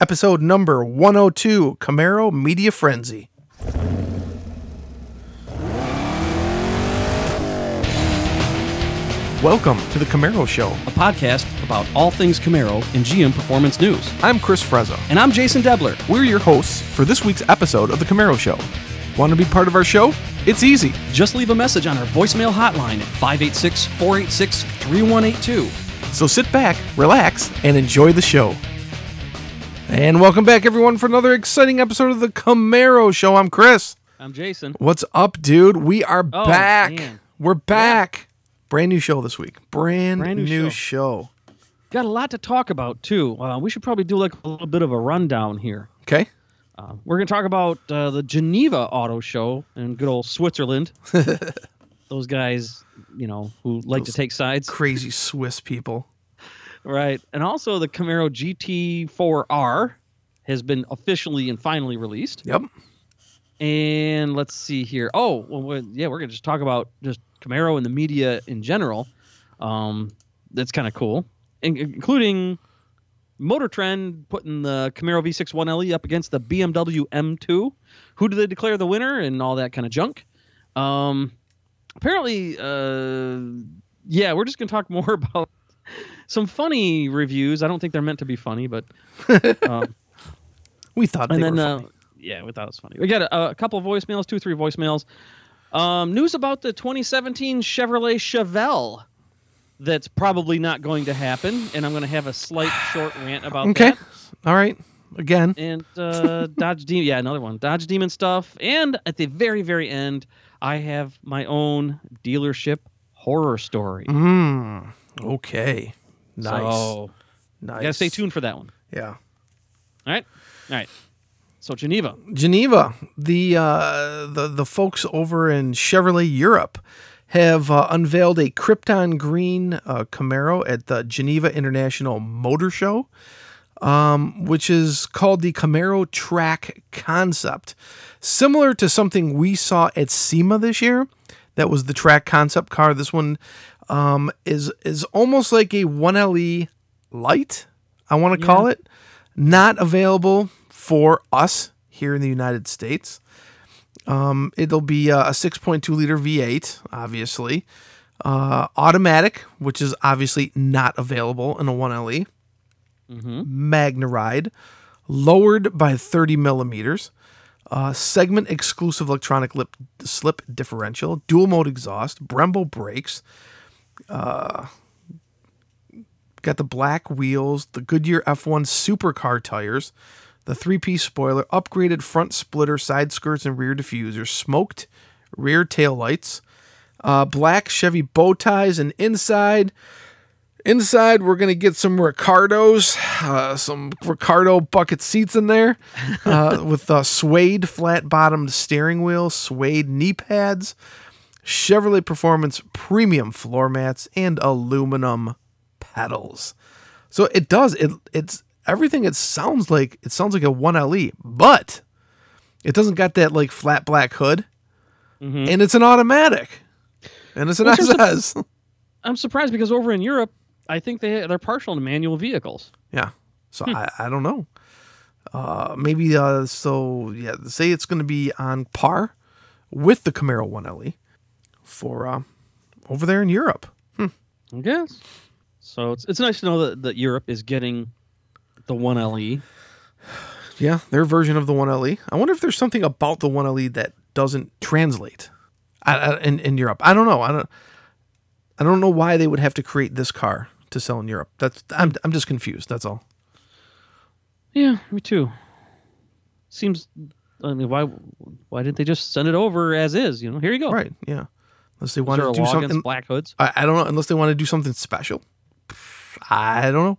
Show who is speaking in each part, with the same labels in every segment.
Speaker 1: episode number 102 Camaro Media Frenzy. Welcome to the Camaro Show.
Speaker 2: a podcast about all things Camaro and GM Performance News.
Speaker 1: I'm Chris Frezza.
Speaker 2: And I'm Jason Debler.
Speaker 1: We're your hosts for this week's episode of the Camaro Show. Want to be part of our show? It's easy.
Speaker 2: Just leave a message on our voicemail hotline at 586 486 3182.
Speaker 1: So sit back, relax, and enjoy the show. And welcome back, everyone, for another exciting episode of the Camaro Show. I'm Chris.
Speaker 2: I'm Jason.
Speaker 1: What's up, dude? We are
Speaker 2: Oh,
Speaker 1: back.
Speaker 2: man.
Speaker 1: We're back. Brand new show this week. Brand,
Speaker 2: Brand
Speaker 1: new,
Speaker 2: new
Speaker 1: show.
Speaker 2: Got a lot to talk about, too. Uh, we should probably do like a little bit of a rundown here.
Speaker 1: Okay.
Speaker 2: Uh, we're going to talk about uh, the Geneva Auto Show in good old Switzerland. Those guys, you know, who like to take sides.
Speaker 1: Crazy Swiss people.
Speaker 2: Right. And also the Camaro GT4R has been officially and finally released.
Speaker 1: Yep.
Speaker 2: And let's see here. Oh, well, we yeah, we're gonna just talk about just Camaro and the media in general. Um, that's kind of cool, in- including Motor Trend putting the Camaro V6 1LE E up against the BMW M2. Who do they declare the winner and all that kind of junk? Um, apparently, uh, yeah, we're just gonna talk more about some funny reviews. I don't think they're meant to be funny, but um,
Speaker 1: We thought
Speaker 2: and
Speaker 1: they
Speaker 2: then
Speaker 1: were
Speaker 2: uh,
Speaker 1: funny.
Speaker 2: yeah, we thought it was funny. We got a, a couple of voicemails, two, three voicemails. Um, news about the 2017 Chevrolet Chevelle. That's probably not going to happen, and I'm going to have a slight short rant about
Speaker 1: Okay.
Speaker 2: that.
Speaker 1: All right. Again.
Speaker 2: And uh, Dodge Demon, yeah, another one, Dodge Demon stuff. And at the very, very end, I have my own dealership horror story.
Speaker 1: Mm, okay. Nice.
Speaker 2: So
Speaker 1: nice.
Speaker 2: you gotta stay tuned for that one.
Speaker 1: Yeah.
Speaker 2: All right, all right. So Geneva,
Speaker 1: Geneva, the uh, the the folks over in Chevrolet Europe have uh, unveiled a Krypton Green uh, Camaro at the Geneva International Motor Show, um, which is called the Camaro Track Concept, similar to something we saw at SEMA this year. That was the track concept car. This one um, is is almost like a 1LE light. I want to call it not available for us here in the United States. Um, it'll be a, a 6.2 liter V8, obviously. Uh, automatic, which is obviously not available in a 1LE. Magna Ride, lowered by 30 millimeters. Uh, segment exclusive electronic limited slip differential, dual mode exhaust, Brembo brakes, got the black wheels, the Goodyear F1 supercar tires, the three piece spoiler, upgraded front splitter, side skirts, and rear diffuser, smoked rear taillights, uh, black Chevy bow ties, and inside. Inside, we're gonna get some Recaros, uh, some Recaro bucket seats in there, uh, with uh, suede flat-bottomed steering wheel, suede knee pads, Chevrolet Performance premium floor mats, and aluminum pedals. So it does it it's everything it sounds like it sounds like a 1LE, but it doesn't got that like flat black hood. And it's an automatic. And it's an
Speaker 2: Well, there's a-
Speaker 1: SS.
Speaker 2: I'm surprised because over in Europe, I think they they're partial to manual vehicles.
Speaker 1: yeah. So I, I don't know. Uh maybe uh so yeah, say it's gonna be on par with the Camaro 1LE for uh over there in Europe.
Speaker 2: I guess. So it's it's nice to know that, that Europe is getting the one. LE.
Speaker 1: Yeah, their version of the 1LE. I wonder if there's something about the 1LE that doesn't translate in in Europe. I don't know. I don't. I don't know why they would have to create this car to sell in Europe. That's I'm I'm just confused. That's all.
Speaker 2: Yeah, me too. Seems. I mean, why why didn't they just send it over as is? You know, here you go.
Speaker 1: Right? Yeah. Unless they want to do something.
Speaker 2: black hoods?
Speaker 1: I, I don't know. Unless they want to do something special. I don't know.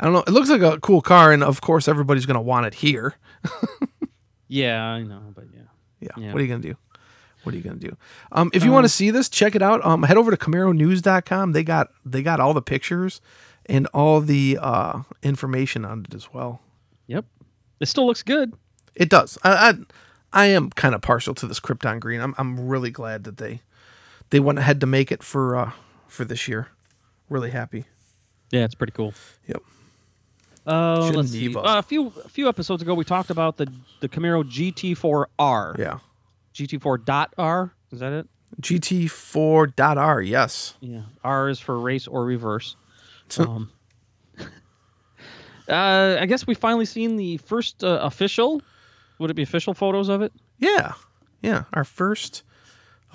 Speaker 1: I don't know. It looks like a cool car, and of course, everybody's gonna want it here.
Speaker 2: Yeah, I know, but yeah.
Speaker 1: Yeah.
Speaker 2: Yeah.
Speaker 1: What are you gonna do? What are you gonna do? Um, if you want to see this, check it out. Um, head over to CamaroNews.com. They got they got all the pictures and all the uh, information on it as well.
Speaker 2: Yep. It still looks good.
Speaker 1: It does. I I, I am kind of partial to this Krypton Green. I'm I'm really glad that they they went ahead to make it for uh, for this year. Really happy.
Speaker 2: Yeah, it's pretty cool.
Speaker 1: Yep.
Speaker 2: Uh, let's see. Uh, a few a few episodes ago, we talked about the the Camaro GT4R.
Speaker 1: Yeah.
Speaker 2: GT4 dot R. Is that it?
Speaker 1: GT4.R, yes.
Speaker 2: Yeah. R is for race or reverse. um, uh, I guess we finally seen the first uh, official. Would it be official photos of it?
Speaker 1: Yeah. Yeah. Our first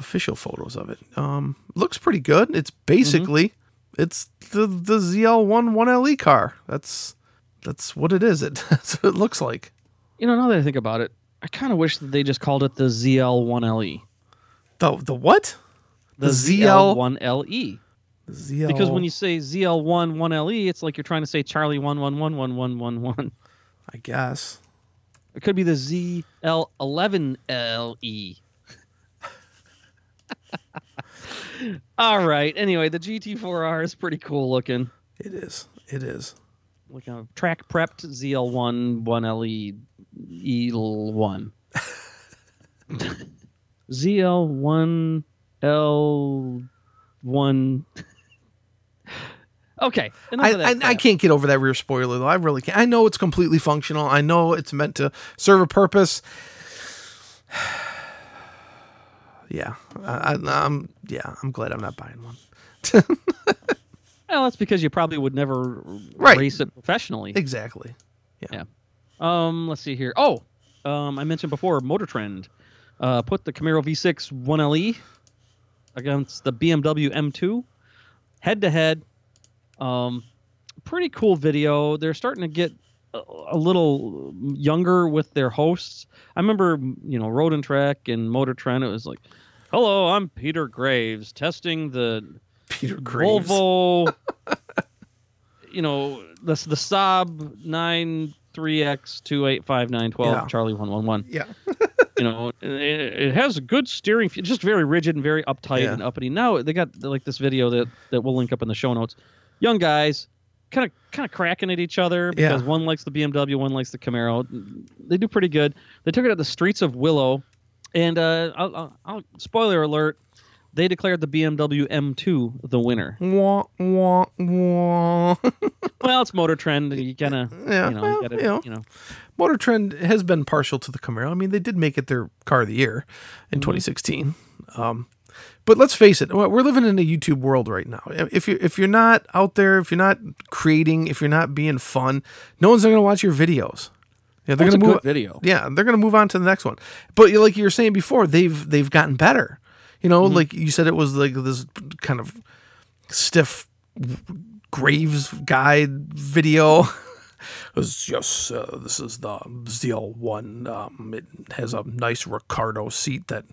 Speaker 1: official photos of it. Um, looks pretty good. It's basically it's the the ZL1 1LE E car. That's that's what it is. It that's what it looks like.
Speaker 2: You know, now that I think about it, I kind of wish that they just called it the ZL1LE.
Speaker 1: The the what?
Speaker 2: The,
Speaker 1: The ZL
Speaker 2: ZL1LE.
Speaker 1: ZL
Speaker 2: Because when you say ZL1 1LE, E, it's like you're trying to say Charlie 1111111.
Speaker 1: I guess.
Speaker 2: It could be the ZL11LE. All right. Anyway, the GT4R is pretty cool looking.
Speaker 1: It is. It is.
Speaker 2: Like a track prepped ZL1 1LE E1. ZL1 L1. okay.
Speaker 1: I, I, I can't get over that rear spoiler though. I really can't. I know it's completely functional. I know it's meant to serve a purpose. Yeah, I, I, I'm yeah. I'm glad I'm not buying one.
Speaker 2: Well, that's because you probably would never
Speaker 1: Right.
Speaker 2: race it professionally.
Speaker 1: Exactly. Yeah.
Speaker 2: Um, let's see here. Oh, um, I mentioned before Motor Trend uh, put the Camaro V6 1LE E against the BMW M2 head to head. Um, pretty cool video. They're starting to get a, a little younger with their hosts. I remember, you know, Road and Track and Motor Trend. It was like, "Hello, I'm Peter Graves testing the
Speaker 1: Peter Graves.
Speaker 2: Volvo, you know, the the Saab 93X 285912 Charlie 111.
Speaker 1: Yeah.
Speaker 2: You know, it, it has a good steering, feel, just very rigid and very uptight
Speaker 1: Yeah.
Speaker 2: and uppity. Now they got like this video that that we'll link up in the show notes. Young guys, kind of kind of cracking at each other
Speaker 1: Yeah.
Speaker 2: because one likes the BMW, one likes the Camaro. They do pretty good. They took it at the streets of Willow, and uh, I'll, I'll, I'll spoiler alert. They declared the BMW M2 the winner.
Speaker 1: Wah, wah, wah.
Speaker 2: Well, it's Motor Trend. You kind of,
Speaker 1: Yeah,
Speaker 2: you know,
Speaker 1: well,
Speaker 2: you gotta,
Speaker 1: you know.
Speaker 2: you know.
Speaker 1: Motor Trend has been partial to the Camaro. I mean, they did make it their car of the year in 2016. Um, but let's face it, we're living in a YouTube world right now. If you if you're not out there, if you're not creating, if you're not being fun, no one's going to watch your videos. Yeah, they're going to move.
Speaker 2: good video.
Speaker 1: Yeah, they're going to move on to the next one. But like you were saying before, they've they've gotten better. You know, like you said, it was like this kind of stiff Graves guide video. Was yes, uh, this is the ZL1. Um, it has a nice Recaro seat that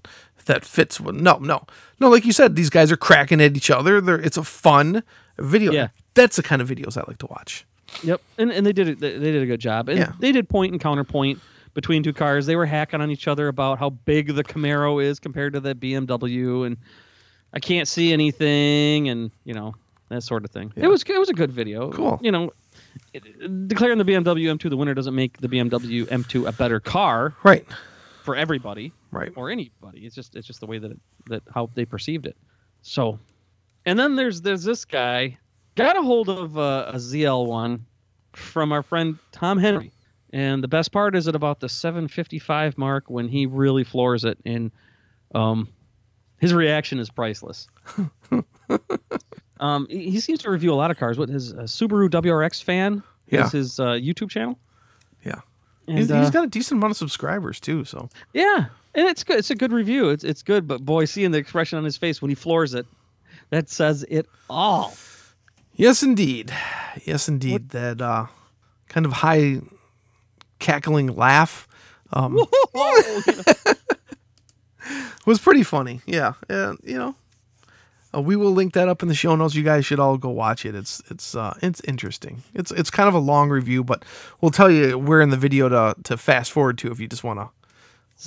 Speaker 1: that fits. With, no, no, no. Like you said, these guys are cracking at each other. They're, it's a fun video.
Speaker 2: Yeah.
Speaker 1: That's the kind of videos I like to watch.
Speaker 2: Yep, and and they did it. They did a good job, and
Speaker 1: Yeah.
Speaker 2: they did point and counterpoint between two cars. They were hacking on each other about how big the Camaro is compared to the BMW, and I can't see anything, and you know that sort of thing.
Speaker 1: Yeah.
Speaker 2: It was it was a good video.
Speaker 1: Cool.
Speaker 2: You know, it- declaring the BMW M2 the winner doesn't make the BMW M2 a better car
Speaker 1: Right,
Speaker 2: for everybody.
Speaker 1: right.
Speaker 2: or anybody. It's just it's just the way that that how they perceived it. So, and then there's there's this guy got a hold of uh, a ZL one from our friend Tom Henry, and the best part is at about the 755 mark when he really floors it, and um, his reaction is priceless. um, he, seems to review a lot of cars. What his uh, Subaru WRX fan
Speaker 1: Yeah.
Speaker 2: is his uh, YouTube channel.
Speaker 1: Yeah.
Speaker 2: And,
Speaker 1: he's,
Speaker 2: uh,
Speaker 1: he's got a decent amount of subscribers too. So
Speaker 2: yeah, and it's good. It's a good review. It's it's good, but boy, seeing the expression on his face when he floors it, that says it all.
Speaker 1: Yes, indeed, yes, indeed. That uh, kind of high cackling laugh um, was pretty funny. Yeah, and you know, uh, we will link that up in the show notes. You guys should all go watch it. It's it's uh, it's interesting. It's it's kind of a long review, but we'll tell you where in the video to to fast forward to if you just want to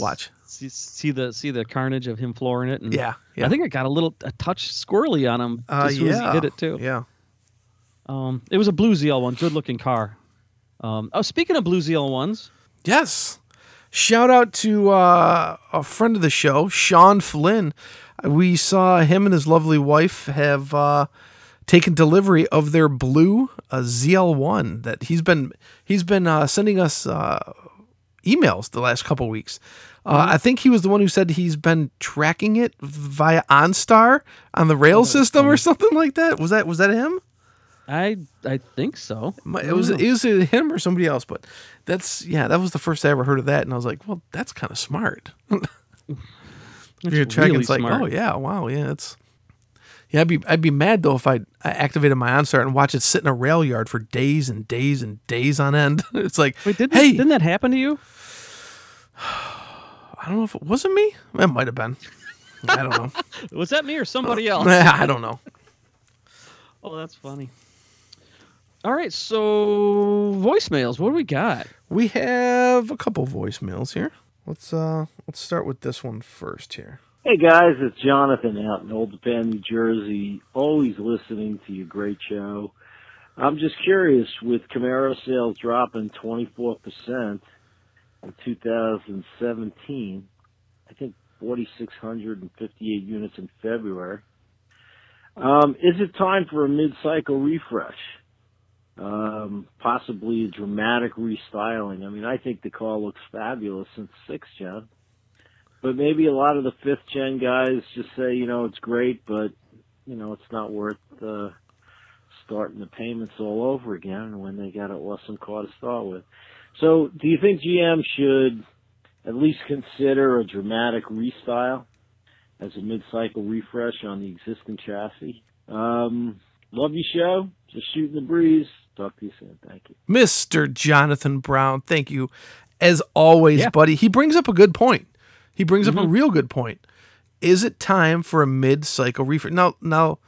Speaker 1: watch.
Speaker 2: see, see the see the carnage of him flooring it, and
Speaker 1: Yeah, yeah.
Speaker 2: I think it got a little a touch squirrely on him
Speaker 1: Uh,
Speaker 2: as soon as he did it too.
Speaker 1: Yeah.
Speaker 2: Um, it was a blue ZL one, good looking car. Um, oh, speaking of blue ZL ones,
Speaker 1: Yes. Shout out to uh, a friend of the show, Sean Flynn. We saw him and his lovely wife have uh, taken delivery of their blue a ZL1 that he's been he's been uh, sending us uh, emails the last couple weeks. Uh, I think he was the one who said he's been tracking it via OnStar on the rail system or something like that. Was that was that him?
Speaker 2: I I think so.
Speaker 1: My- It was it was either him or somebody else, but that's yeah, that was the first I ever heard of that, and I was like, well, that's kind of smart. You're tracking,
Speaker 2: really
Speaker 1: it's like,
Speaker 2: smart.
Speaker 1: oh yeah, wow, yeah, it's yeah. I'd be I'd be mad though if I, I activated my OnStar and watch it sit in a rail yard for days and days and days on end. it's like,
Speaker 2: Wait, did
Speaker 1: hey,
Speaker 2: didn't that happen to you?
Speaker 1: I don't know if it wasn't me. It might have been. I don't know.
Speaker 2: Was that me or somebody uh, else?
Speaker 1: I don't know.
Speaker 2: Oh, that's funny. All right, so voicemails. What do we got?
Speaker 1: We have a couple voicemails here. Let's uh let's start with this one first here.
Speaker 3: Hey guys, it's Jonathan out in Old Tappan, New Jersey. Always listening to your great show. I'm just curious, with Camaro sales dropping 24% in 2017, I think 4,658 units in February. Um, is it time for a mid-cycle refresh? Um, possibly a dramatic restyling. I mean, I think the car looks fabulous since 6th gen. But maybe a lot of the fifth gen guys just say, you know, it's great, but you know, it's not worth uh, starting the payments all over again when they got an awesome car to start with. So, do you think GM should at least consider a dramatic restyle as a mid-cycle refresh on the existing chassis? Um, love your show. Just shooting the breeze. Talk to you soon. Thank you.
Speaker 1: Mr. Jonathan Brown, thank you as always,
Speaker 2: Yeah.
Speaker 1: buddy. He brings up a good point. He brings up a real good point. Is it time for a mid-cycle refresh? Now, now,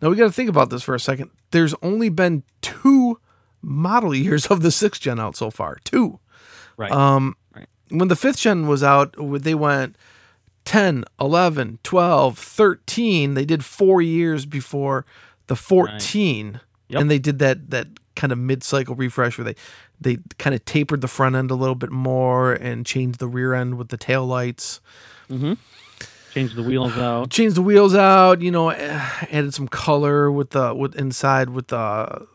Speaker 1: now we got to think about this for a second. There's only been two model years of the sixth gen out so far. Two.
Speaker 2: Right.
Speaker 1: Um,
Speaker 2: Right.
Speaker 1: when the fifth gen was out, they went 10, 11, 12, 13. They did four years before the 14.
Speaker 2: Yep.
Speaker 1: And they did that that kind of mid-cycle refresh where they they kind of tapered the front end a little bit more and changed the rear end with the tail lights.
Speaker 2: Change the wheels out.
Speaker 1: Changed the wheels out, you know, added some color with the with inside with the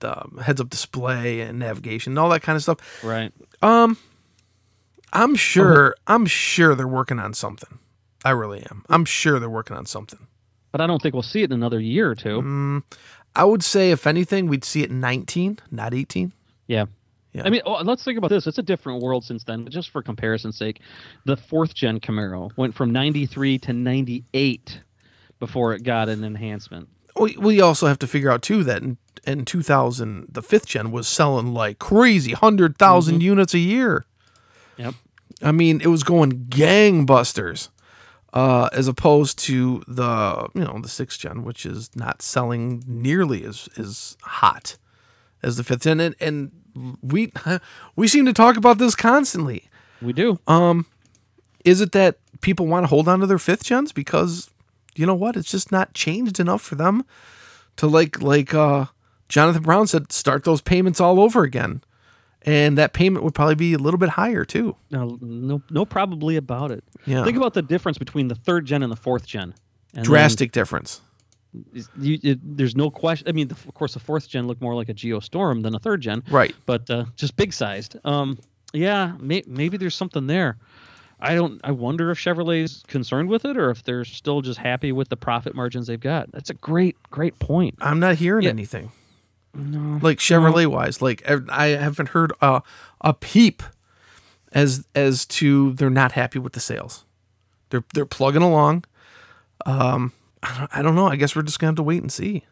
Speaker 1: the heads-up display and navigation and all that kind of stuff.
Speaker 2: Right. Um.
Speaker 1: I'm sure. I'm sure they're working on something. I really am. I'm sure they're working on something.
Speaker 2: But I don't think we'll see it in another year or two.
Speaker 1: Mm. I would say, if anything, we'd see it in 19, not 18.
Speaker 2: Yeah.
Speaker 1: Yeah.
Speaker 2: I mean, oh, let's think about this. It's a different world since then. But just for comparison's sake, the fourth gen Camaro went from 93 to 98 before it got an enhancement.
Speaker 1: We, we also have to figure out too that in, in 2000, the fifth gen was selling like crazy, hundred mm-hmm. units a year.
Speaker 2: Yep.
Speaker 1: I mean, it was going gangbusters, uh, as opposed to the you know the sixth gen, which is not selling nearly as as hot as the fifth gen. And, and we we seem to talk about this constantly.
Speaker 2: We do.
Speaker 1: Um, Is it that people want to hold on to their fifth gens because you know what? It's just not changed enough for them to like like uh, Jonathan Brown said, start those payments all over again. And that payment would probably be a little bit higher too.
Speaker 2: No, no, no, probably about it.
Speaker 1: Yeah.
Speaker 2: Think about the difference between the third gen and the fourth gen. And
Speaker 1: Drastic difference.
Speaker 2: You, it, there's no question. I mean, the, of course, the fourth gen looked more like a Geo Storm than a third gen.
Speaker 1: Right.
Speaker 2: But uh, just big sized. Um, yeah, may, maybe there's something there. I don't. I wonder if Chevrolet's concerned with it, or if they're still just happy with the profit margins they've got. That's a great, great point.
Speaker 1: I'm not hearing
Speaker 2: Yeah.
Speaker 1: anything.
Speaker 2: No,
Speaker 1: Like Chevrolet wise, like I haven't heard a a peep as as to they're not happy with the sales. They're they're plugging along. Um, I don't, I don't know. I guess we're just gonna have to wait and see.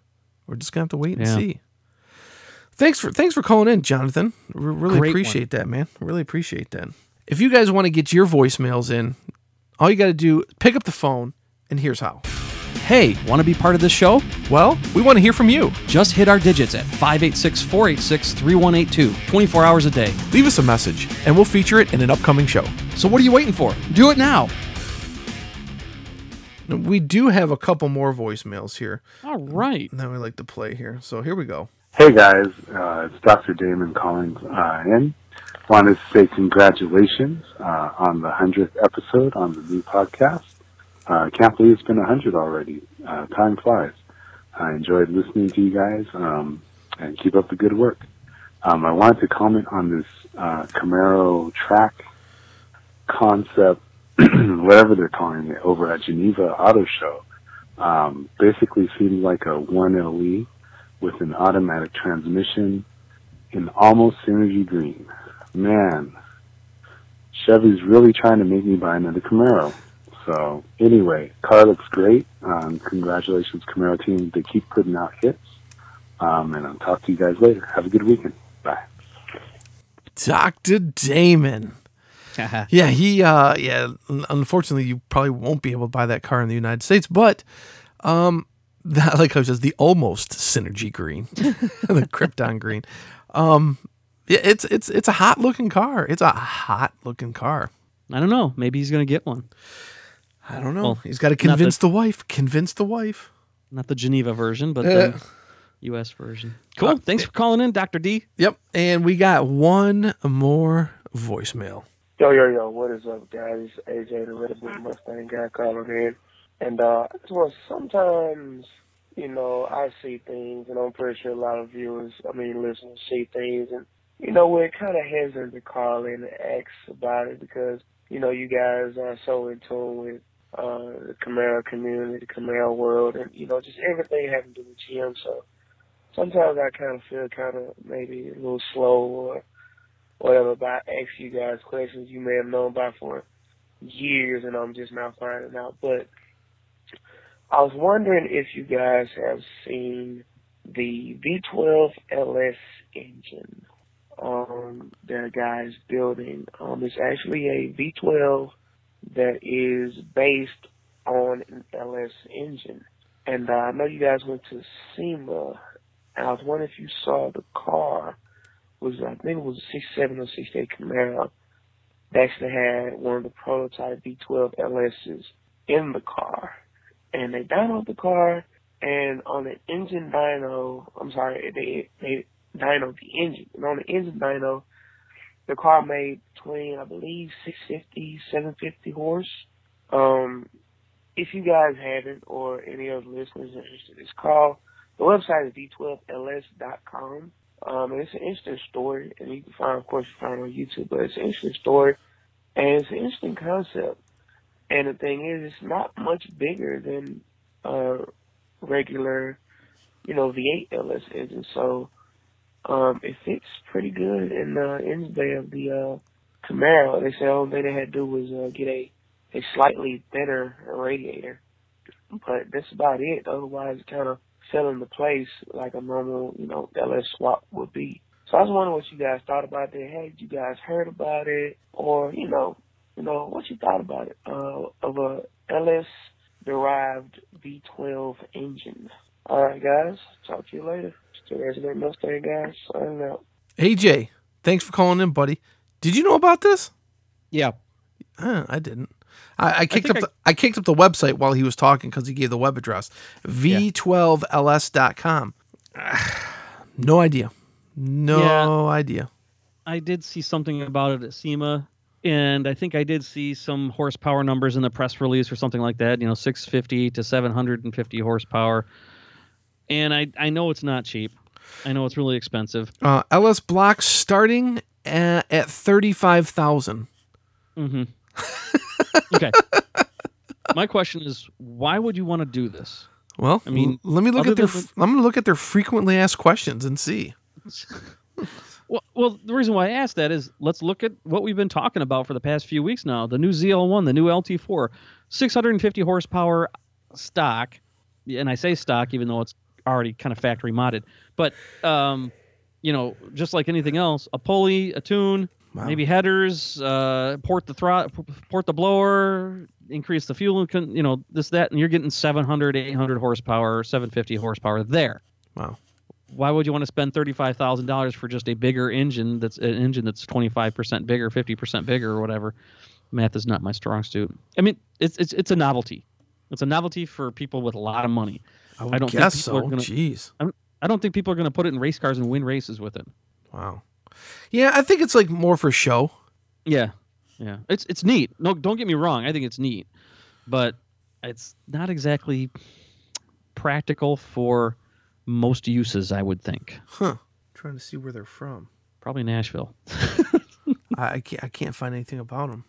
Speaker 1: We're just gonna have to wait and
Speaker 2: Yeah.
Speaker 1: see. Thanks for thanks for calling in, Jonathan. We really
Speaker 2: Great
Speaker 1: appreciate that, man. Really appreciate that. If you guys want to get your voicemails in, all you got to do pick up the phone, and here's how.
Speaker 4: Hey, want to be part of this show?
Speaker 1: Well, we want to hear from you.
Speaker 4: Just hit our digits at 586 486 3182, 24 hours a day.
Speaker 1: Leave us a message, and we'll feature it in an upcoming show.
Speaker 4: So what are you waiting for? Do it now.
Speaker 1: We do have a couple more voicemails here
Speaker 2: all right.
Speaker 1: that we like to play here. So here we go.
Speaker 5: Hey guys, uh, it's Dr. Damon calling uh, in. Wanted to say congratulations uh, on the 100th episode on the new podcast. Uh, can't believe it's been 100 already. Uh, time flies. I enjoyed listening to you guys. Um, and keep up the good work. Um, I wanted to comment on this uh, Camaro track concept, whatever they're calling it, over at Geneva Auto Show. Um, basically seems like a 1LE with an automatic transmission in almost synergy green. Man, Chevy's really trying to make me buy another Camaro. So anyway, car looks great. Um, congratulations, Camaro team. They keep putting out hits. Um, and I'll talk to you guys later. Have a good weekend. Bye.
Speaker 1: Dr. Damon. Yeah, he uh yeah, unfortunately you probably won't be able to buy that car in the United States, but um that like I was just the almost synergy green. the Krypton green. Um yeah, it's it's it's a hot looking car. It's a hot looking car.
Speaker 2: I don't know. Maybe he's gonna get one.
Speaker 1: I don't know.
Speaker 2: Well,
Speaker 1: He's got to convince the wife. Convince the wife.
Speaker 2: Not the Geneva version, but
Speaker 1: Yeah.
Speaker 2: the U.S. version. Cool. Thanks for calling in, Doctor D.
Speaker 1: Yep. And we got one more voicemail.
Speaker 6: Yo, yo, yo, what is up, guys? It's AJ, the Red Bull Mustang guy calling in. And, uh, I just want sometimes, you know, I see things, and I'm pretty sure a lot of viewers, I mean, listeners see things, and, you know, we're kind of hesitant to call in and ask about it because, you know, you guys are so in tune with, uh, the Camaro community, the Camaro world, and, you know, just everything having to do with GM, so sometimes I kind of feel kind of maybe a little slow or whatever about ask you guys questions you may have known about for years and I'm just now finding out. But I was wondering if you guys have seen the V12 LS engine um that guys building. Um it's actually a V12 that is based on an LS engine. And uh, I know you guys went to SEMA and I was wondering if you saw the car was I think it was a 67 or 68 Camaro. They actually had one of the prototype V12 LSs in the car, and they dynoed the car. And on the engine dyno, I'm sorry, they they dynoed the engine. And on the engine dyno, the car made between I believe 650, 750 horse. Um, if you guys haven't, or any other listeners are interested in this call, the website is v12ls.com. Um, and it's an interesting story, and you can find, of course, you find on YouTube, but it's an interesting story, and it's an interesting concept. And the thing is, it's not much bigger than a regular, you know, V8 LS engine. So, um, it fits pretty good in the engine bay of the uh, Camaro. They said thing they had to do was uh, get a a slightly thinner radiator, but that's about it. Otherwise, it kind of fell into place like a normal, you know, LS swap would be. So I was wondering what you guys thought about that. Had you guys heard about it, or you know, you know, what you thought about it uh, of a LS derived V12 engine? All right, guys. Talk to you later. Still resident Mustang guys. Signing out.
Speaker 1: AJ, thanks for calling in, buddy. Did you know about this?
Speaker 2: Yeah.
Speaker 1: Huh, I didn't. I, I kicked up the, I kicked up the website while he was talking because he gave the web address v12ls.com. No idea. No idea.
Speaker 2: I did see something about it at SEMA, and I think I did see some horsepower numbers in the press release or something like that. You know, 650 to 750 horsepower. And I I know it's not cheap. I know it's really expensive.
Speaker 1: Uh, LS blocks starting at, at thirty five thousand.
Speaker 2: Mm-hmm. okay. My question is, why would you want to do this?
Speaker 1: Well,
Speaker 2: I mean,
Speaker 1: l- let me look at their.
Speaker 2: than
Speaker 1: f- I'm going to look at their frequently asked questions and see.
Speaker 2: Well, well, the reason why I asked that is let's look at what we've been talking about for the past few weeks now. The new ZL1, the new LT4, 650 horsepower stock, and I say stock even though it's already kind of factory modded. But um, you know, just like anything else, a pulley, a tune,
Speaker 1: Wow.
Speaker 2: maybe headers, uh, port the throt, port the blower, increase the fuel, you know, this that, and you're getting 700, 800 horsepower, 750 horsepower there
Speaker 1: Wow.
Speaker 2: why would you want to spend thirty-five thousand dollars for just a bigger engine that's an engine that's twenty-five percent bigger, fifty percent bigger, or whatever? Math is not my strong suit. I mean, it's it's it's a novelty. It's a novelty for people with a lot of money.
Speaker 1: I, would
Speaker 2: I don't think
Speaker 1: guess
Speaker 2: people are
Speaker 1: so.
Speaker 2: gonna-
Speaker 1: Jeez.
Speaker 2: I don't think people are going to put it in race cars and win races with it.
Speaker 1: Wow. Yeah, I think it's like more for show.
Speaker 2: Yeah, yeah. It's it's neat. No, don't get me wrong. I think it's neat, but it's not exactly practical for most uses, I would think.
Speaker 1: Huh. trying to see where they're from.
Speaker 2: Probably Nashville.
Speaker 1: I, can't I can't find anything about them.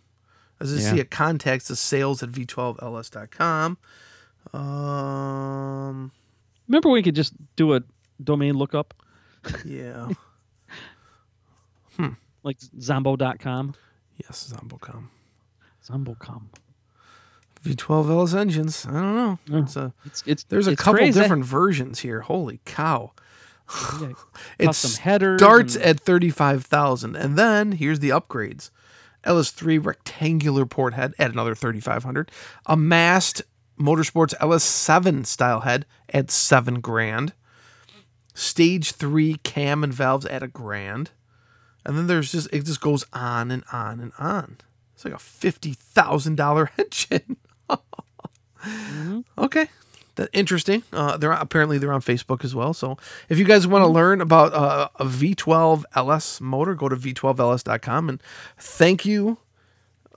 Speaker 1: I just
Speaker 2: Yeah.
Speaker 1: see it contacts the sales at v12ls.com. Um,
Speaker 2: Remember we could just do a domain lookup
Speaker 1: yeah.
Speaker 2: like zombo.com?
Speaker 1: yes, Zombocom.
Speaker 2: Zombocom.
Speaker 1: V12ls engines. I don't know.
Speaker 2: Yeah.
Speaker 1: It's a,
Speaker 2: It's it's
Speaker 1: there's a
Speaker 2: it's
Speaker 1: couple
Speaker 2: crazy.
Speaker 1: different versions here. Holy cow.
Speaker 2: Yeah,
Speaker 1: It
Speaker 2: custom headers.
Speaker 1: starts
Speaker 2: and-
Speaker 1: at 35,000 and then here's the upgrades. LS3 rectangular port head at another 3500. A mast Motorsports LS7 style head at 7 grand. Stage 3 cam and valves at a grand. And then there's just it just goes on and on and on. It's like a $50,000 engine. Okay. That interesting. Uh, they're apparently they're on Facebook as well. So if you guys want to learn about uh, a V12 LS motor, go to v12ls.com and thank you,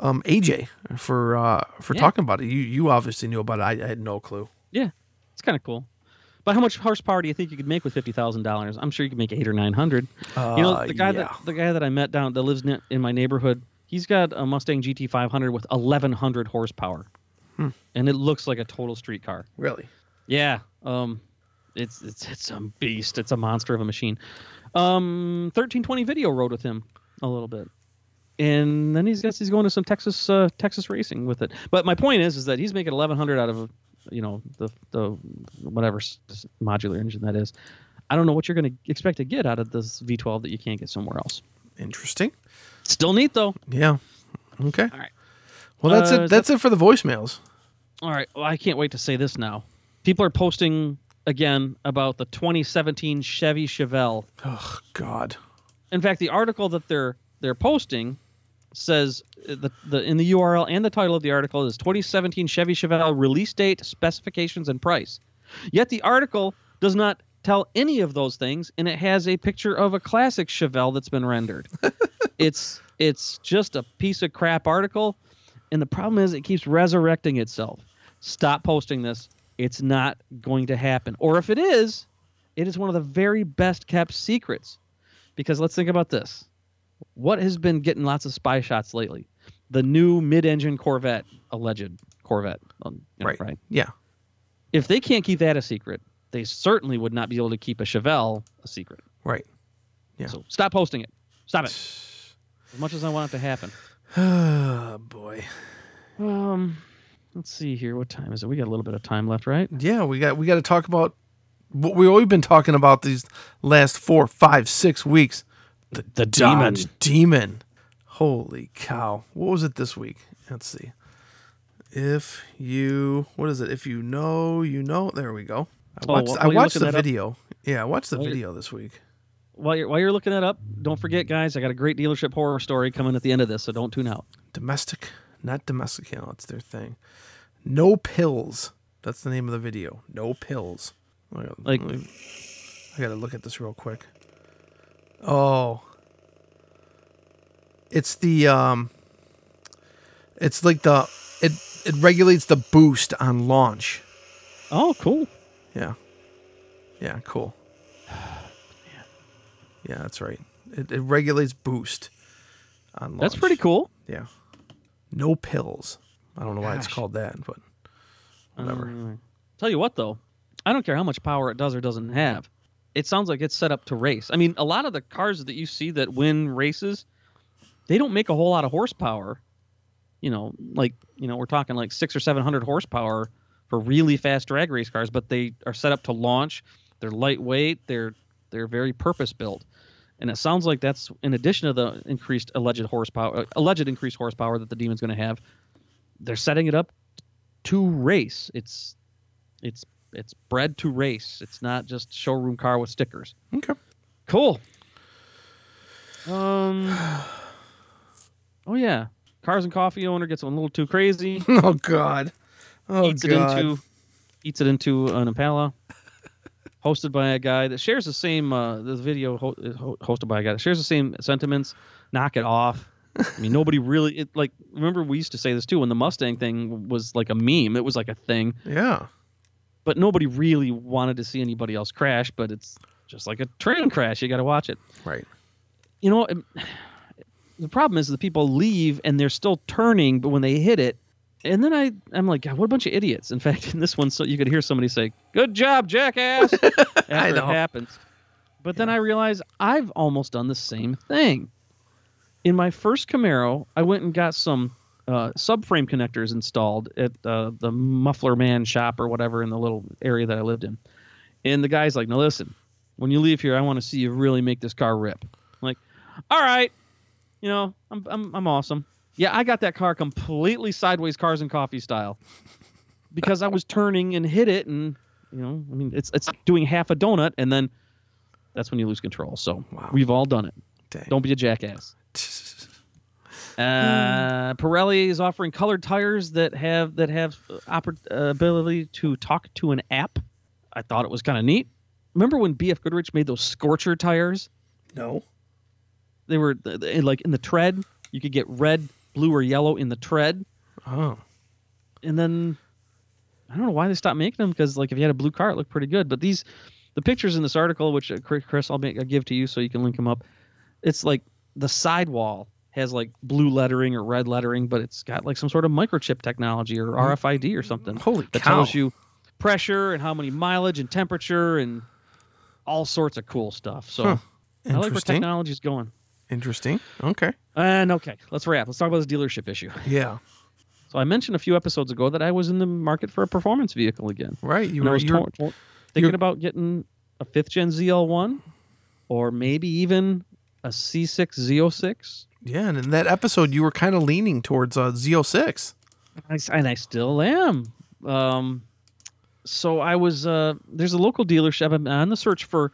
Speaker 1: um, AJ, for uh, for
Speaker 2: Yeah.
Speaker 1: talking about it. You you obviously knew about it. I, I had no clue.
Speaker 2: Yeah, it's kind of cool. But how much horsepower do you think you could make with fifty thousand dollars? I'm sure you could make eight or nine hundred.
Speaker 1: Uh,
Speaker 2: you know, the guy
Speaker 1: yeah.
Speaker 2: that the guy that I met down that lives in my neighborhood, he's got a Mustang GT 500 with 1100 horsepower,
Speaker 1: Hmm.
Speaker 2: and it looks like a total street car.
Speaker 1: really
Speaker 2: Yeah, um, it's it's it's a beast. It's a monster of a machine. Um, 1320 video rode with him a little bit, and then he's guess he's going to some Texas uh, Texas racing with it. But my point is, is that he's making 1100 out of you know the the whatever modular engine that is. I don't know what you're going to expect to get out of this V12 that you can't get somewhere else.
Speaker 1: interesting.
Speaker 2: Still neat though.
Speaker 1: Yeah. Okay.
Speaker 2: All right.
Speaker 1: Well, that's
Speaker 2: Uh,
Speaker 1: it. That's it for the voicemails.
Speaker 2: All right. Well, I can't wait to say this now. People are posting again about the 2017 Chevy Chevelle.
Speaker 1: Oh God.
Speaker 2: In fact, the article that they're they're posting says uh, the, the in the URL and the title of the article is 2017 Chevy Chevelle release date, specifications, and price. Yet the article does not tell any of those things, and it has a picture of a classic Chevelle that's been rendered. it's it's just a piece of crap article, and the problem is it keeps resurrecting itself. Stop posting this. It's not going to happen. Or if it is, it is one of the very best kept secrets. Because let's think about this. What has been getting lots of spy shots lately? The new mid-engine Corvette, alleged Corvette, um, you know,
Speaker 1: Right.
Speaker 2: right?
Speaker 1: Yeah.
Speaker 2: If they can't keep that a secret, they certainly would not be able to keep a Chevelle a secret.
Speaker 1: Right. Yeah.
Speaker 2: So stop posting it. Stop it. As much as I want it to happen.
Speaker 1: Oh boy.
Speaker 2: Um, let's see here. What time is it? We got a little bit of time left, right?
Speaker 1: Yeah, we got we got to talk about what we've been talking about these last four, five, six weeks. The,
Speaker 2: The demon.
Speaker 1: demon. Holy cow! What was it this week? Let's see. If you, what is it? If you know, you know. There we go. I
Speaker 2: Oh,
Speaker 1: watched.
Speaker 2: while
Speaker 1: I watched the
Speaker 2: that up-
Speaker 1: video. Yeah, I watched the video this week.
Speaker 2: While you're while you're looking that up, don't forget, guys. I got a great dealership horror story coming at the end of this, so don't tune out.
Speaker 1: Domestic, not domestic. You know, it's their thing. No pills. That's the name of the video. No pills.
Speaker 2: Like-
Speaker 1: I gotta look at this real quick. Oh, it's the um, it's like the it it regulates the boost on launch.
Speaker 2: Oh, cool.
Speaker 1: Yeah, yeah, cool. Yeah, that's right. It, it regulates boost on launch.
Speaker 2: That's pretty cool.
Speaker 1: Yeah. No pills. I don't know why it's called that, but whatever.
Speaker 2: Uh, tell you what, though, I don't care how much power it does or doesn't have. It sounds like it's set up to race. I mean, a lot of the cars that you see that win races, they don't make a whole lot of horsepower. You know, like you know, we're talking like six or seven hundred horsepower for really fast drag race cars, but they are set up to launch. They're lightweight. They're they're very purpose built, and it sounds like that's in addition to the increased alleged horsepower, uh, alleged increased horsepower that the Demon's going to have. They're setting it up to race. It's it's it's bred to race. It's not just showroom car with stickers.
Speaker 1: Okay.
Speaker 2: Cool. Um. Oh yeah, cars and coffee owner gets a little too crazy.
Speaker 1: Oh God. Oh
Speaker 2: eats
Speaker 1: God.
Speaker 2: it into eats it into an Impala. Hosted by a guy that shares the same uh, the video ho- ho- hosted by a guy that shares the same sentiments. Knock it off. I mean, nobody really it, like. Remember, we used to say this too when the Mustang thing was like a meme. It was like a thing.
Speaker 1: yeah.
Speaker 2: But nobody really wanted to see anybody else crash. But it's just like a train crash. You got to watch it.
Speaker 1: Right.
Speaker 2: You know, the problem is the people leave and they're still turning, but when they hit it, and then I, I'm like, God, what a bunch of idiots. In fact, in this one, so you could hear somebody say, "Good job, jackass," after it happens. But then I realized I've almost done the same thing. In my first Camaro, I went and got some uh, subframe connectors installed at uh, the Muffler Man shop or whatever in the little area that I lived in. And the guy's like, "Now listen, when you leave here, I want to see you really make this car rip." I'm like, all right, you know, I'm I'm I'm awesome. Yeah, I got that car completely sideways, cars and coffee style, because I was turning and hit it, and you know, I mean, it's it's doing half a donut, and then that's when you lose control. So
Speaker 1: Wow.
Speaker 2: we've all done it.
Speaker 1: Dang.
Speaker 2: Don't be a jackass. Uh, Pirelli is offering colored tires that have that have uh, oppor- uh, ability to talk to an app. I thought it was kind of neat. Remember when BF Goodrich made those Scorcher tires?
Speaker 1: No.
Speaker 2: They were th- th- like in the tread. You could get red, blue, or yellow in the tread,
Speaker 1: Oh.
Speaker 2: and then I don't know why they stopped making them because like if you had a blue car, it looked pretty good. But these, the pictures in this article, which uh, Chris- Chris, I'll, make, I'll give to you so you can link them up. It's like the sidewall has like blue lettering or red lettering, but it's got like some sort of microchip technology or mm-hmm. RFID or something mm-hmm.
Speaker 1: Holy
Speaker 2: that
Speaker 1: cow.
Speaker 2: tells you pressure and how many mileage and temperature and all sorts of cool stuff. So
Speaker 1: Huh.
Speaker 2: I like where
Speaker 1: technology
Speaker 2: is going.
Speaker 1: Interesting. Okay.
Speaker 2: And okay, let's wrap. Let's talk about this dealership issue.
Speaker 1: Yeah.
Speaker 2: So I mentioned a few episodes ago that I was in the market for a performance vehicle again.
Speaker 1: Right. You
Speaker 2: And
Speaker 1: were
Speaker 2: was
Speaker 1: you're,
Speaker 2: tor- tor- thinking about getting a fifth gen ZL1 or maybe even a C6 Z06.
Speaker 1: Yeah, and in that episode you were kind of leaning towards uh, Z06.
Speaker 2: And I still am. Um, so I was uh, there's a local dealership. I'm on the search for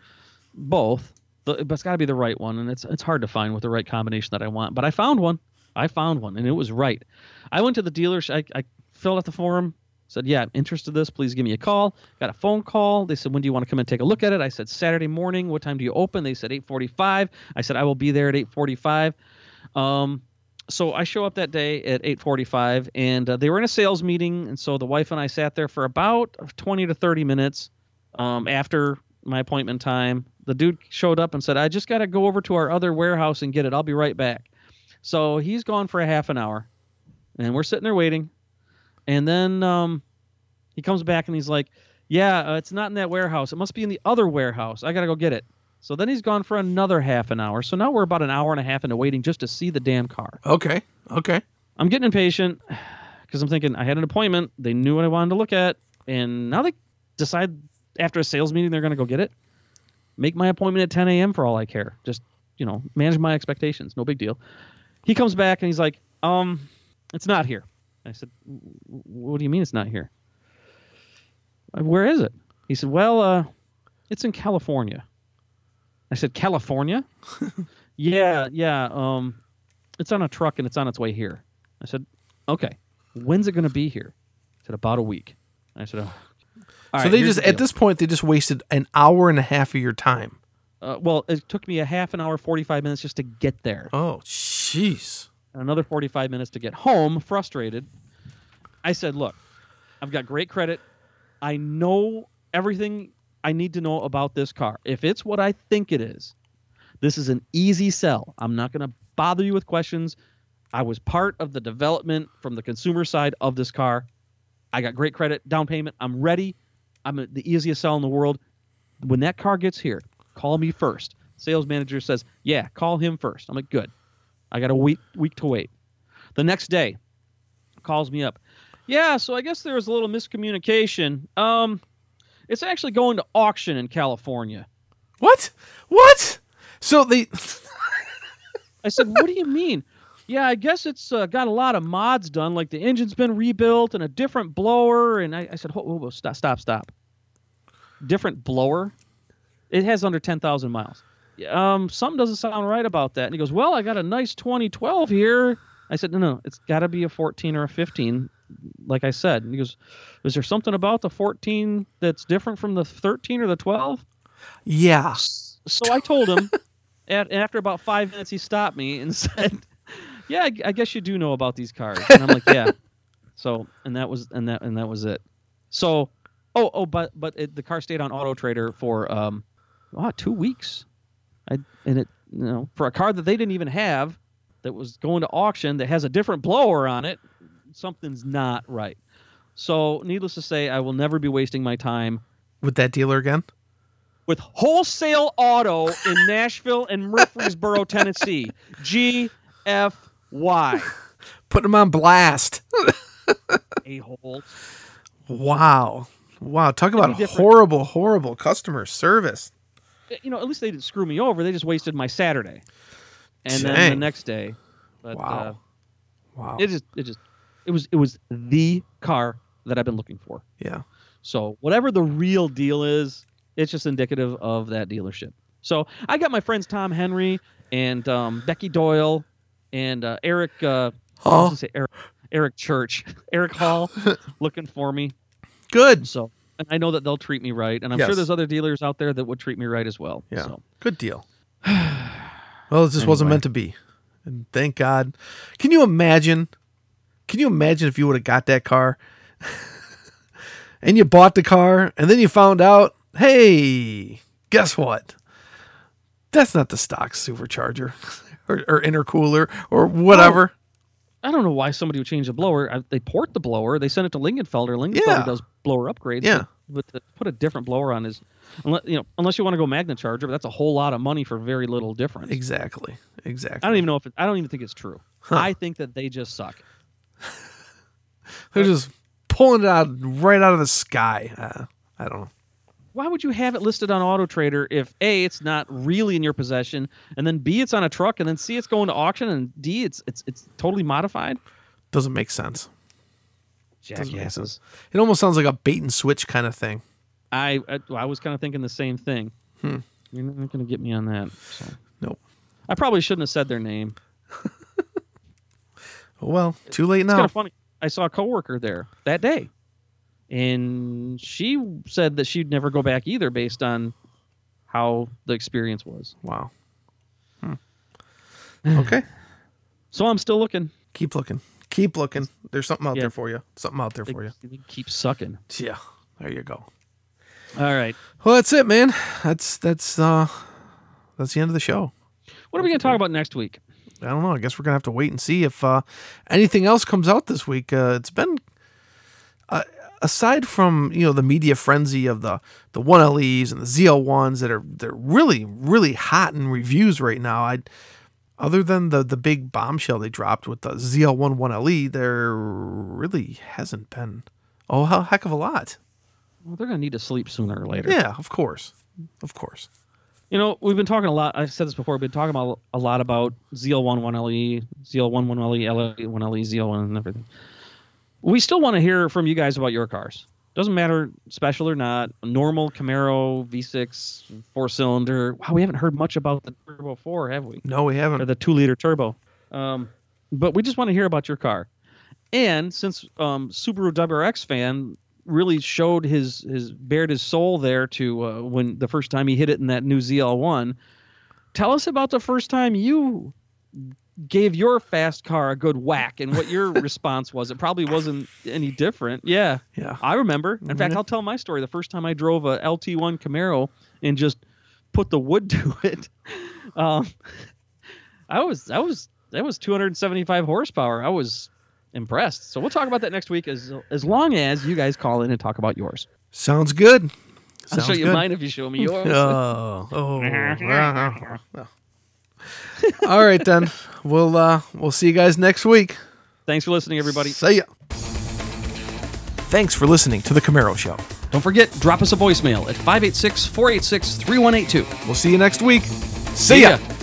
Speaker 2: both, but it's got to be the right one, and it's it's hard to find with the right combination that I want. But I found one. I found one, and it was right. I went to the dealership. I, I filled out the form. Said, "Yeah, I'm interested in this. Please give me a call." Got a phone call. They said, "When do you want to come and take a look at it?" I said, "Saturday morning. What time do you open?" They said, "8:45." I said, "I will be there at 8:45." Um, so I show up that day at 8:45, and uh, they were in a sales meeting, and so the wife and I sat there for about 20 to 30 minutes um, after my appointment time. The dude showed up and said, "I just got to go over to our other warehouse and get it. I'll be right back." So he's gone for a half an hour, and we're sitting there waiting, and then um, he comes back and he's like, "Yeah, uh, it's not in that warehouse. It must be in the other warehouse. I got to go get it." So then he's gone for another half an hour. So now we're about an hour and a half into waiting just to see the damn car.
Speaker 1: Okay. Okay.
Speaker 2: I'm getting impatient because I'm thinking I had an appointment. They knew what I wanted to look at, and now they decide after a sales meeting they're going to go get it. Make my appointment at 10 a.m. for all I care. Just you know, manage my expectations. No big deal. He comes back and he's like, "Um, it's not here." I said, "What do you mean it's not here?" "Uh, Where is it? He said, "Well, uh, it's in California." I said, "California?" yeah, yeah. Um, it's on a truck and it's on its way here. I said, okay. When's it going to be here? He said, about a week. I said, oh. All
Speaker 1: so
Speaker 2: right,
Speaker 1: they just
Speaker 2: the
Speaker 1: at this point they just wasted an hour and a half of your time.
Speaker 2: Uh, well, it took me a half an hour, 45 minutes just to get there.
Speaker 1: Oh, jeez.
Speaker 2: and another 45 minutes to get home, frustrated. I said, Look, I've got great credit. I know everything I need to know about this car. If it's what I think it is, this is an easy sell. I'm not going to bother you with questions. I was part of the development from the consumer side of this car. I got great credit, down payment. I'm ready. I'm the easiest sell in the world. When that car gets here, call me first. Sales manager says, "Yeah, call him first. I'm like, "Good." I got a week week to wait. The next day, calls me up. Yeah, so I guess there was a little miscommunication. Um, it's actually going to auction in California.
Speaker 1: What? What? So they
Speaker 2: I said, "What do you mean?" Yeah, I guess it's uh, got a lot of mods done, like the engine's been rebuilt and a different blower. And I, I said, "Whoa, whoa, whoa, stop, stop, stop! Different blower? It has under ten thousand miles. Yeah, Um, something doesn't sound right about that." And he goes, "Well, I got a nice 2012 here." I said, "No, no, it's got to be a 14 or a 15." Like I said, he goes, "Is there something about the 14 that's different from the 13 or the 12?"
Speaker 1: Yeah.
Speaker 2: So I told him. at, after about five minutes, he stopped me and said, "Yeah, I, I guess you do know about these cars." And I'm like, "Yeah." So and that was and that and that was it. So Oh, oh, but but it, the car stayed on Auto Trader for um, wow, two weeks. I and it you know for a car that they didn't even have that was going to auction that has a different blower on it, something's not right. So, needless to say, I will never be wasting my time
Speaker 1: With that dealer again?
Speaker 2: with wholesale auto in Nashville and Murfreesboro, Tennessee. G F Y.
Speaker 1: Put them on blast.
Speaker 2: A hole.
Speaker 1: Wow. Wow. Talk about horrible, horrible customer service.
Speaker 2: You know, at least they didn't screw me over. They just wasted my Saturday, and then the next day. But uh,
Speaker 1: Wow. Wow.
Speaker 2: it just, it just, it was, it was the car that I've been looking for.
Speaker 1: yeah.
Speaker 2: So whatever the real deal is, it's just indicative of that dealership. So I got my friends Tom Henry and um, Becky Doyle and uh, Eric. Uh,
Speaker 1: Oh,
Speaker 2: say Eric, Eric Church, Eric Hall, looking for me.
Speaker 1: good.
Speaker 2: So and I know that they'll treat me right, and I'm sure there's other dealers out there that would treat me right as well.
Speaker 1: Yeah.
Speaker 2: So
Speaker 1: Good deal. Well, it just wasn't meant to be. And thank God. Can you imagine? Can you imagine if you would have got that car and you bought the car and then you found out, hey, guess what? That's not the stock supercharger or, or intercooler or oh, whatever.
Speaker 2: I don't know why somebody would change the blower. I, they port the blower. They send it to Lingenfelder. Lingenfelder
Speaker 1: Yeah.
Speaker 2: does blower upgrades.
Speaker 1: Yeah.
Speaker 2: But, but to put a different blower on is, unless you know, unless you want to go Magna Charger, but that's a whole lot of money for very little difference.
Speaker 1: Exactly. Exactly.
Speaker 2: I don't even know if it, I don't even think it's true. I think that they just suck.
Speaker 1: They're just pulling it out right out of the sky. Uh, I don't know.
Speaker 2: Why would you have it listed on Auto Trader if a it's not really in your possession, and then b it's on a truck, and then c it's going to auction, and d it's it's it's totally modified?
Speaker 1: Doesn't make sense.
Speaker 2: Jackasses.
Speaker 1: It almost sounds like a bait and switch kind of thing.
Speaker 2: I I, I was kind of thinking the same thing.
Speaker 1: Hmm.
Speaker 2: You're not going to get me on that. So.
Speaker 1: Nope.
Speaker 2: I probably shouldn't have said their name.
Speaker 1: Well, too late
Speaker 2: It's kind
Speaker 1: now.
Speaker 2: of funny. I saw a coworker there that day, and she said that she'd never go back either, based on how the experience was.
Speaker 1: Wow. Hmm. Okay.
Speaker 2: So I'm still looking.
Speaker 1: Keep looking. Keep looking. There's something out
Speaker 2: Yeah.
Speaker 1: there for you. Something out there
Speaker 2: They,
Speaker 1: for you.
Speaker 2: keep sucking.
Speaker 1: Yeah. There you go.
Speaker 2: All right.
Speaker 1: Well, that's it, man. That's that's uh that's the end of the show.
Speaker 2: What are we going to talk about next week?
Speaker 1: I don't know. I guess we're gonna have to wait and see if uh, anything else comes out this week. Uh, it's been uh, aside from you know the media frenzy of the the one LEs and the ZL ones that are they're really really hot in reviews right now. I other than the the big bombshell they dropped with the ZL one one LE, there really hasn't been oh a heck of a lot.
Speaker 2: Well, they're going to need to sleep sooner or later.
Speaker 1: Yeah, of course, of course.
Speaker 2: You know, we've been talking a lot. I've said this before. We've been talking about a lot about ZL1 1LE, ZL1 1LE, LE 1LE, ZL1, and everything. We still want to hear from you guys about your cars. Doesn't matter special or not. Normal Camaro V6 four cylinder. Wow, we haven't heard much about the Turbo 4, have we?
Speaker 1: No, we haven't.
Speaker 2: Or the two liter turbo. Um, but we just want to hear about your car. And since um, Subaru WRX fan really showed his his bared his soul there to uh, when the first time he hit it in that new ZL1, tell us about the first time you gave your fast car a good whack and what your response was. It probably wasn't any different. Yeah,
Speaker 1: Yeah.
Speaker 2: I remember. In fact, I'll tell my story. The first time I drove a LT1 Camaro and just put the wood to it, um, I was I was that was 275 horsepower. I was impressed. So we'll talk about that next week as as long as you guys call in and talk about yours.
Speaker 1: Sounds good.
Speaker 2: I'll show you
Speaker 1: good.
Speaker 2: mine if you show me yours.
Speaker 1: Oh, oh. All right then. We'll uh we'll see you guys next week.
Speaker 2: Thanks for listening, everybody.
Speaker 1: See ya. Thanks for listening to the Camaro Show.
Speaker 4: Don't forget, drop us a voicemail at 586 486 3182.
Speaker 1: We'll see you next week. See,
Speaker 4: See
Speaker 1: ya.
Speaker 4: ya.